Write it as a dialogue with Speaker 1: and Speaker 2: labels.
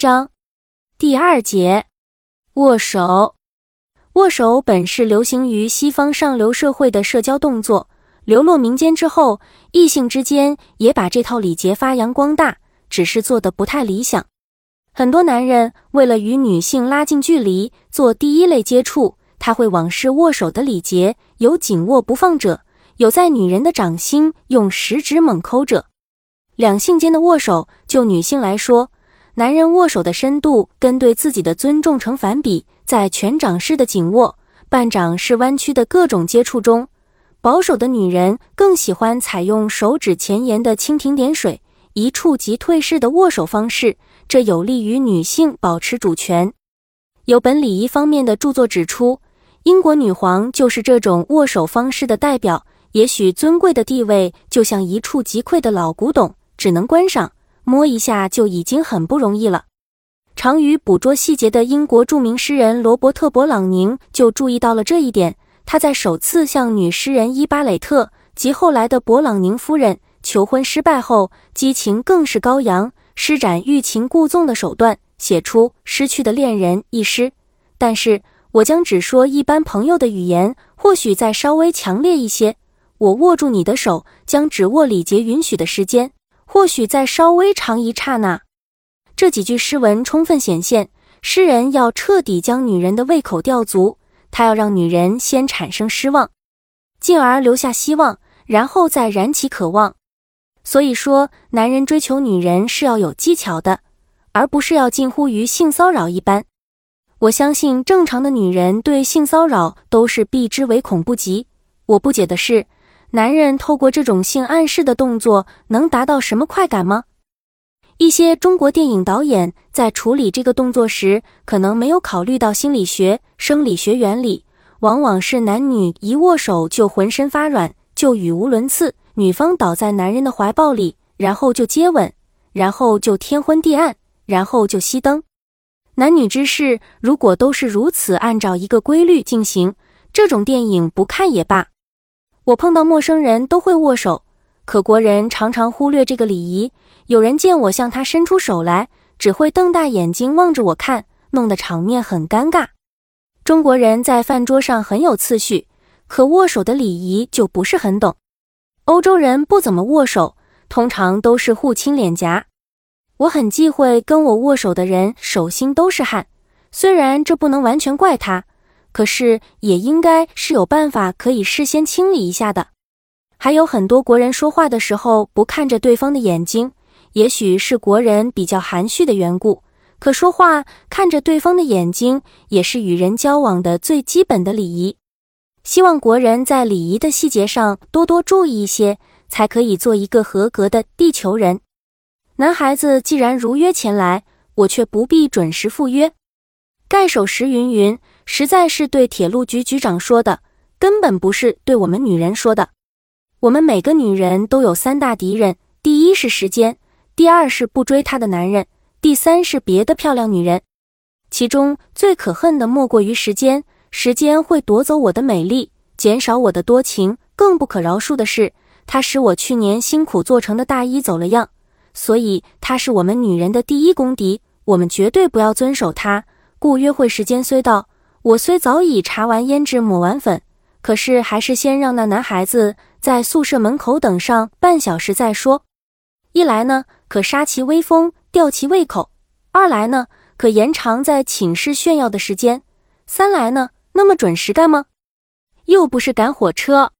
Speaker 1: 章第二节握手。握手本是流行于西方上流社会的社交动作，流落民间之后，异性之间也把这套礼节发扬光大，只是做的不太理想。很多男人为了与女性拉近距离，做第一类接触，他会往事握手的礼节，有紧握不放者，有在女人的掌心用食指猛抠者。两性间的握手，就女性来说，男人握手的深度跟对自己的尊重成反比。在全掌式的紧握、半掌式弯曲的各种接触中，保守的女人更喜欢采用手指前沿的蜻蜓点水、一触即退式的握手方式，这有利于女性保持主权。有本礼仪方面的著作指出，英国女皇就是这种握手方式的代表。也许尊贵的地位就像一触即溃的老古董。只能观赏，摸一下就已经很不容易了。长于捕捉细节的英国著名诗人罗伯特·勃朗宁就注意到了这一点。他在首次向女诗人伊巴雷特及后来的勃朗宁夫人求婚失败后，激情更是高扬，施展欲擒故纵的手段，写出《失去的恋人》一诗。但是我将只说一般朋友的语言，或许再稍微强烈一些。我握住你的手，将只握礼节允许的时间。或许再稍微长一刹那，这几句诗文充分显现，诗人要彻底将女人的胃口吊足，他要让女人先产生失望，进而留下希望，然后再燃起渴望。所以说，男人追求女人是要有技巧的，而不是要近乎于性骚扰一般。我相信正常的女人对性骚扰都是避之唯恐不及。我不解的是。男人透过这种性暗示的动作能达到什么快感吗？一些中国电影导演在处理这个动作时，可能没有考虑到心理学、生理学原理，往往是男女一握手就浑身发软，就语无伦次，女方倒在男人的怀抱里，然后就接吻，然后就天昏地暗，然后就熄灯。男女之事如果都是如此按照一个规律进行，这种电影不看也罢。我碰到陌生人都会握手，可国人常常忽略这个礼仪。有人见我向他伸出手来，只会瞪大眼睛望着我看，弄得场面很尴尬。中国人在饭桌上很有次序，可握手的礼仪就不是很懂。欧洲人不怎么握手，通常都是互亲脸颊。我很忌讳跟我握手的人手心都是汗，虽然这不能完全怪他。可是也应该是有办法可以事先清理一下的。还有很多国人说话的时候不看着对方的眼睛，也许是国人比较含蓄的缘故。可说话看着对方的眼睛，也是与人交往的最基本的礼仪。希望国人在礼仪的细节上多多注意一些，才可以做一个合格的地球人。男孩子既然如约前来，我却不必准时赴约。盖手时云云。实在是对铁路局局长说的，根本不是对我们女人说的。我们每个女人都有三大敌人：第一是时间，第二是不追她的男人，第三是别的漂亮女人。其中最可恨的莫过于时间，时间会夺走我的美丽，减少我的多情。更不可饶恕的是，它使我去年辛苦做成的大衣走了样。所以，它是我们女人的第一公敌，我们绝对不要遵守它。故约会时间虽到。我虽早已查完胭脂抹完粉，可是还是先让那男孩子在宿舍门口等上半小时再说。一来呢，可杀其威风，吊其胃口；二来呢，可延长在寝室炫耀的时间；三来呢，那么准时干吗？又不是赶火车。